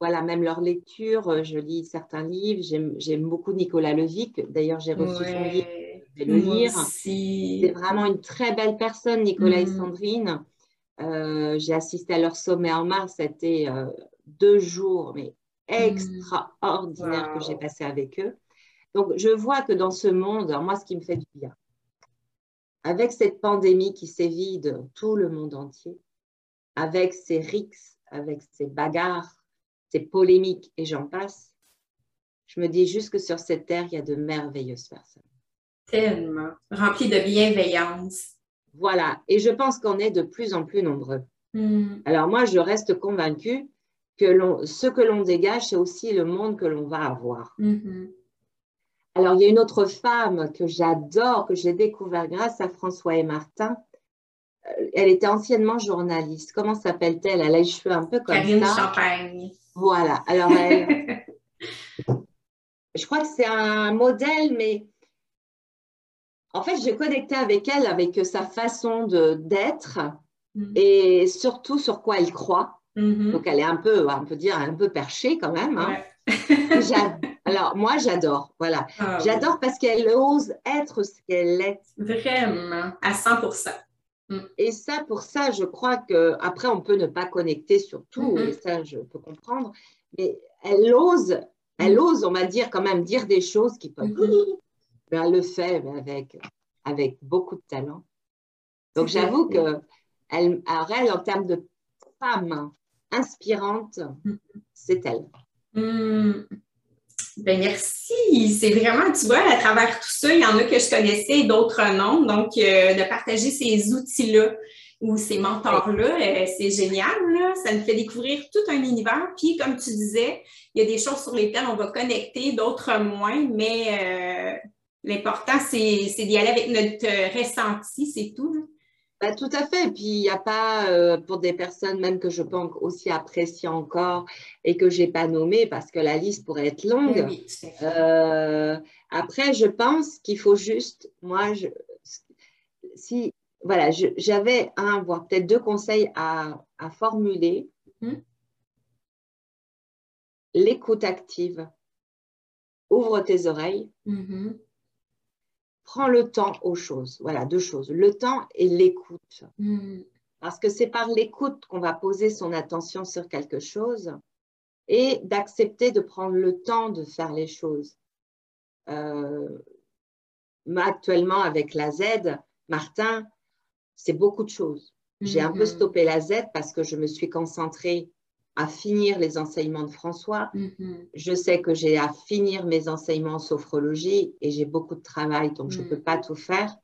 voilà, même leur lecture, je lis certains livres. J'aime beaucoup Nicolas Levic. D'ailleurs, j'ai reçu son livre, vais le lire. C'est vraiment une très belle personne, Nicolas et Sandrine. Euh, j'ai assisté à leur sommet en mars. C'était euh, deux jours, mais extraordinaires que j'ai passé avec eux. Donc, je vois que dans ce monde, moi, ce qui me fait du bien, avec cette pandémie qui sévit tout le monde entier, avec ses rixes, avec ses bagarres, ses polémiques et j'en passe, je me dis juste que sur cette terre, il y a de merveilleuses personnes. Tellement, remplies de bienveillance. Voilà, et je pense qu'on est de plus en plus nombreux. Hmm. Alors moi, je reste convaincue que ce que l'on dégage, c'est aussi le monde que l'on va avoir. Hmm. Alors, il y a une autre femme que j'adore, que j'ai découvert grâce à François et Martin. Euh, elle était anciennement journaliste. Comment s'appelle-t-elle? Elle a les cheveux un peu comme Karine ça. Champagne. Voilà. Alors, elle, je crois que c'est un modèle, mais en fait, j'ai connecté avec elle, avec sa façon d'être mm. et surtout sur quoi elle croit. Mm-hmm. Donc, elle est un peu, on peut dire, un peu perchée quand même. Hein. Alors, moi, j'adore. Voilà. Ah j'adore parce qu'elle ose être ce qu'elle est. Vraiment, à 100 mm. et ça, pour ça, je crois que après, on peut ne pas connecter sur tout, mm-hmm. et ça, je peux comprendre. Mais elle ose, elle mm. ose, on va dire, quand même, dire des choses qui peuvent. Mm-hmm. Ben, elle le fait avec, avec beaucoup de talent. Donc, j'avoue que elle, elle, en termes de femme inspirante, mm-hmm. c'est elle. Ben merci. C'est vraiment, tu vois, à travers tout ça, il y en a que je connaissais et d'autres non. Donc, euh, de partager ces outils-là ou ces mentors-là, euh, c'est génial. Ça nous fait découvrir tout un univers. Puis, comme tu disais, il y a des choses sur lesquelles on va connecter, d'autres moins, mais euh, l'important, c'est d'y aller avec notre ressenti, c'est tout. Bah, tout à fait. puis, il n'y a pas, euh, pour des personnes même que je pense aussi apprécier encore et que je n'ai pas nommé parce que la liste pourrait être longue. Euh, après, je pense qu'il faut juste, moi, je, si, voilà, j'avais un, voire peut-être deux conseils à, formuler. Mm-hmm. L'écoute active. Ouvre tes oreilles. Mm-hmm prends le temps aux choses. Voilà, deux choses, le temps et l'écoute. Hmm. Parce que c'est par l'écoute qu'on va poser son attention sur quelque chose et d'accepter de prendre le temps de faire les choses. Euh, actuellement, avec la Z, Martin, c'est beaucoup de choses. J'ai un peu hmm. stoppé la Z parce que je me suis concentrée à finir les enseignements de François. Mm-hmm. Je sais que j'ai à finir mes enseignements en sophrologie et j'ai beaucoup de travail, donc je ne mm. peux pas tout faire.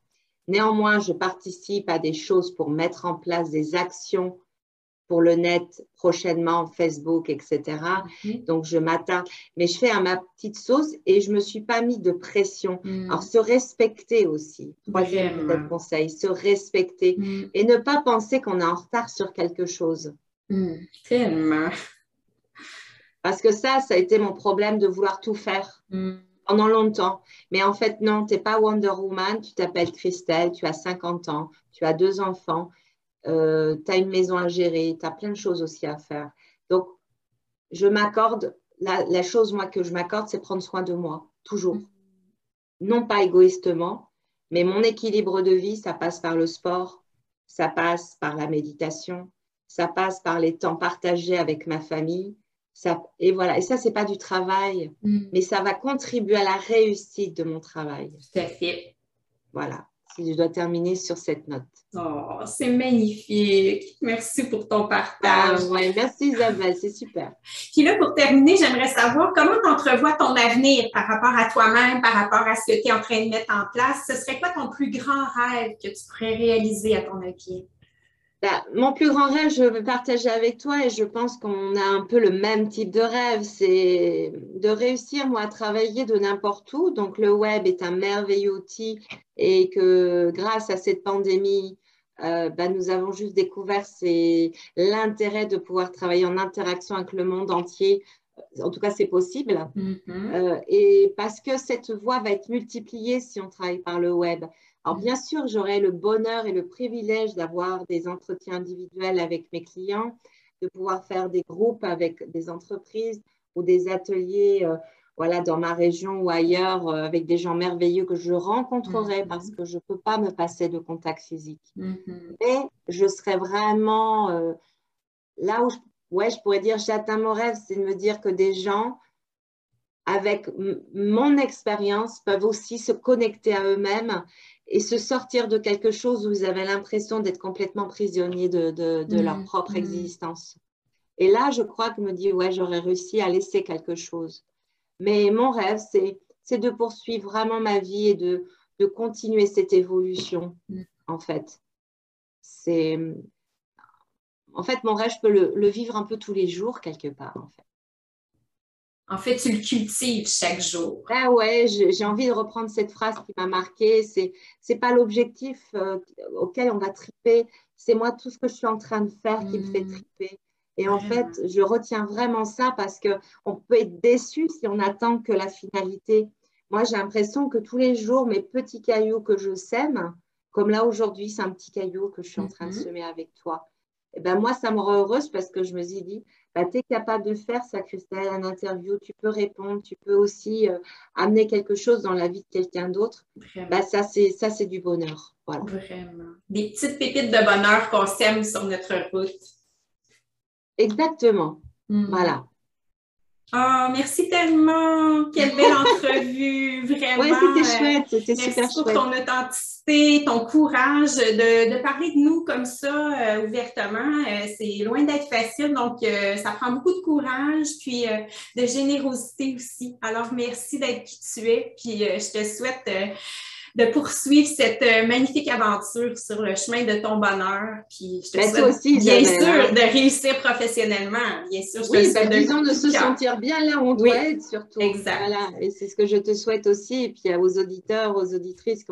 Néanmoins, je participe à des choses pour mettre en place des actions pour le net prochainement, Facebook, etc. Donc, je m'attarde. Mais je fais à ma petite sauce et je ne me suis pas mis de pression. Hmm. Alors, se respecter aussi. Troisième conseil, se respecter hmm. et ne pas penser qu'on est en retard sur quelque chose. Hmm. Tellement. Parce que ça, ça a été mon problème de vouloir tout faire pendant longtemps. Mais en fait, non, tu n'es pas Wonder Woman, tu t'appelles Christelle, tu as 50 ans, tu as deux enfants euh, tu as une maison à gérer, tu as plein de choses aussi à faire. Donc, je m'accorde, la, chose moi que je m'accorde, c'est prendre soin de moi, toujours. Non pas égoïstement, mais mon équilibre de vie, ça passe par le sport, ça passe par la méditation, ça passe par les temps partagés avec ma famille. Ça, et voilà, et ça, c'est pas du travail, mm. mais ça va contribuer à la réussite de mon travail. Tout à fait. Voilà je dois terminer sur cette note. Oh, c'est magnifique. Merci pour ton partage. Ah, merci Isabelle, c'est super. Puis là, pour terminer, j'aimerais savoir comment tu entrevois ton avenir par rapport à toi-même, par rapport à ce que tu es en train de mettre en place. Ce serait quoi ton plus grand rêve que tu pourrais réaliser à ton avis? Bah, mon plus grand rêve, je veux partager avec toi et je pense qu'on a un peu le même type de rêve, c'est de réussir, moi, à travailler de n'importe où. Donc, le web est un merveilleux outil et que grâce à cette pandémie, euh, bah, nous avons juste découvert l'intérêt de pouvoir travailler en interaction avec le monde entier. En tout cas, c'est possible. Mm-hmm. Euh, et parce que cette voie va être multipliée si on travaille par le web. Alors, bien sûr, j'aurai le bonheur et le privilège d'avoir des entretiens individuels avec mes clients, de pouvoir faire des groupes avec des entreprises ou des ateliers euh, voilà, dans ma région ou ailleurs euh, avec des gens merveilleux que je rencontrerai mm-hmm. parce que je ne peux pas me passer de contact physique. Mm-hmm. Mais je serai vraiment euh, là où je, ouais, je pourrais dire j'atteins mon rêve, c'est de me dire que des gens avec mon expérience peuvent aussi se connecter à eux-mêmes et se sortir de quelque chose où ils avaient l'impression d'être complètement prisonniers de, leur mmh, propre mmh. existence. Et là, je crois que me dit, ouais, j'aurais réussi à laisser quelque chose. Mais mon rêve, c'est de poursuivre vraiment ma vie et de, de continuer cette évolution, mmh. en fait. C'est... En fait, mon rêve, je peux le, le, vivre un peu tous les jours, quelque part, en fait. En fait, tu le cultives chaque jour. Ah ouais, j'ai envie de reprendre cette phrase qui m'a marquée. C'est c'est pas l'objectif euh, auquel on va triper. C'est moi tout ce que je suis en train de faire qui me fait hmm. triper. Et en fait, je retiens vraiment ça parce que on peut être déçu si on attend que la finalité. Moi, j'ai l'impression que tous les jours, mes petits cailloux que je sème, comme là aujourd'hui, c'est un petit caillou que je suis en train de mhm. semer avec toi. Et eh ben moi, ça me rend heureuse parce que je me suis dit, bah, tu es capable de faire ça, Christelle, un interview, tu peux répondre, tu peux aussi euh, amener quelque chose dans la vie de quelqu'un d'autre. Bah, ça, c'est, ça, c'est du bonheur. Voilà. Vraiment. Des petites pépites de bonheur qu'on sème sur notre route. Exactement. Hmm. Voilà. Oh, merci tellement! Quelle belle entrevue! Vraiment! Oui, c'était chouette, c'était super chouette. Merci pour ton authenticité, ton courage de, de parler de nous comme ça euh, ouvertement. Euh, c'est loin d'être facile, donc euh, ça prend beaucoup de courage, puis de générosité aussi. Alors, merci d'être qui tu es, puis je te souhaite de poursuivre cette euh, magnifique aventure sur le chemin de ton bonheur. Puis je te ben, souhaite aussi, bien sûr hein. de réussir professionnellement. Bien sûr, je oui, ben, disons de se sentir bien là où on doit être surtout. Exact. Voilà. Et c'est ce que je te souhaite aussi. Et puis aux auditeurs, aux auditrices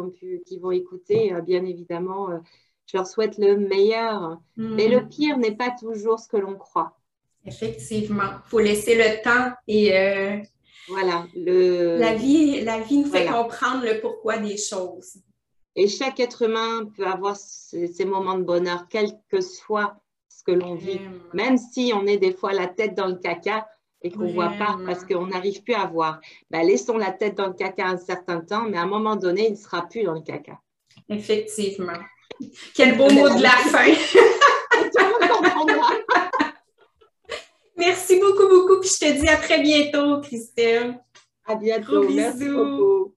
qui vont écouter, euh, bien évidemment, euh, je leur souhaite le meilleur. Mais le mm. pire n'est pas toujours ce que l'on croit. Effectivement. Il faut laisser le temps et voilà. Le... La, vie, la vie nous fait comprendre le pourquoi des choses. Et chaque être humain peut avoir ses, moments de bonheur, quel que soit ce que l'on vit. Même si on est des fois la tête dans le caca et qu'on ne voit pas parce qu'on n'arrive plus à voir. Ben, laissons la tête dans le caca un certain temps, mais à un moment donné, il ne sera plus dans le caca. Effectivement. Quel beau mot de la fin. Merci beaucoup, beaucoup. Puis je te dis à très bientôt, Christelle. À bientôt. Merci beaucoup.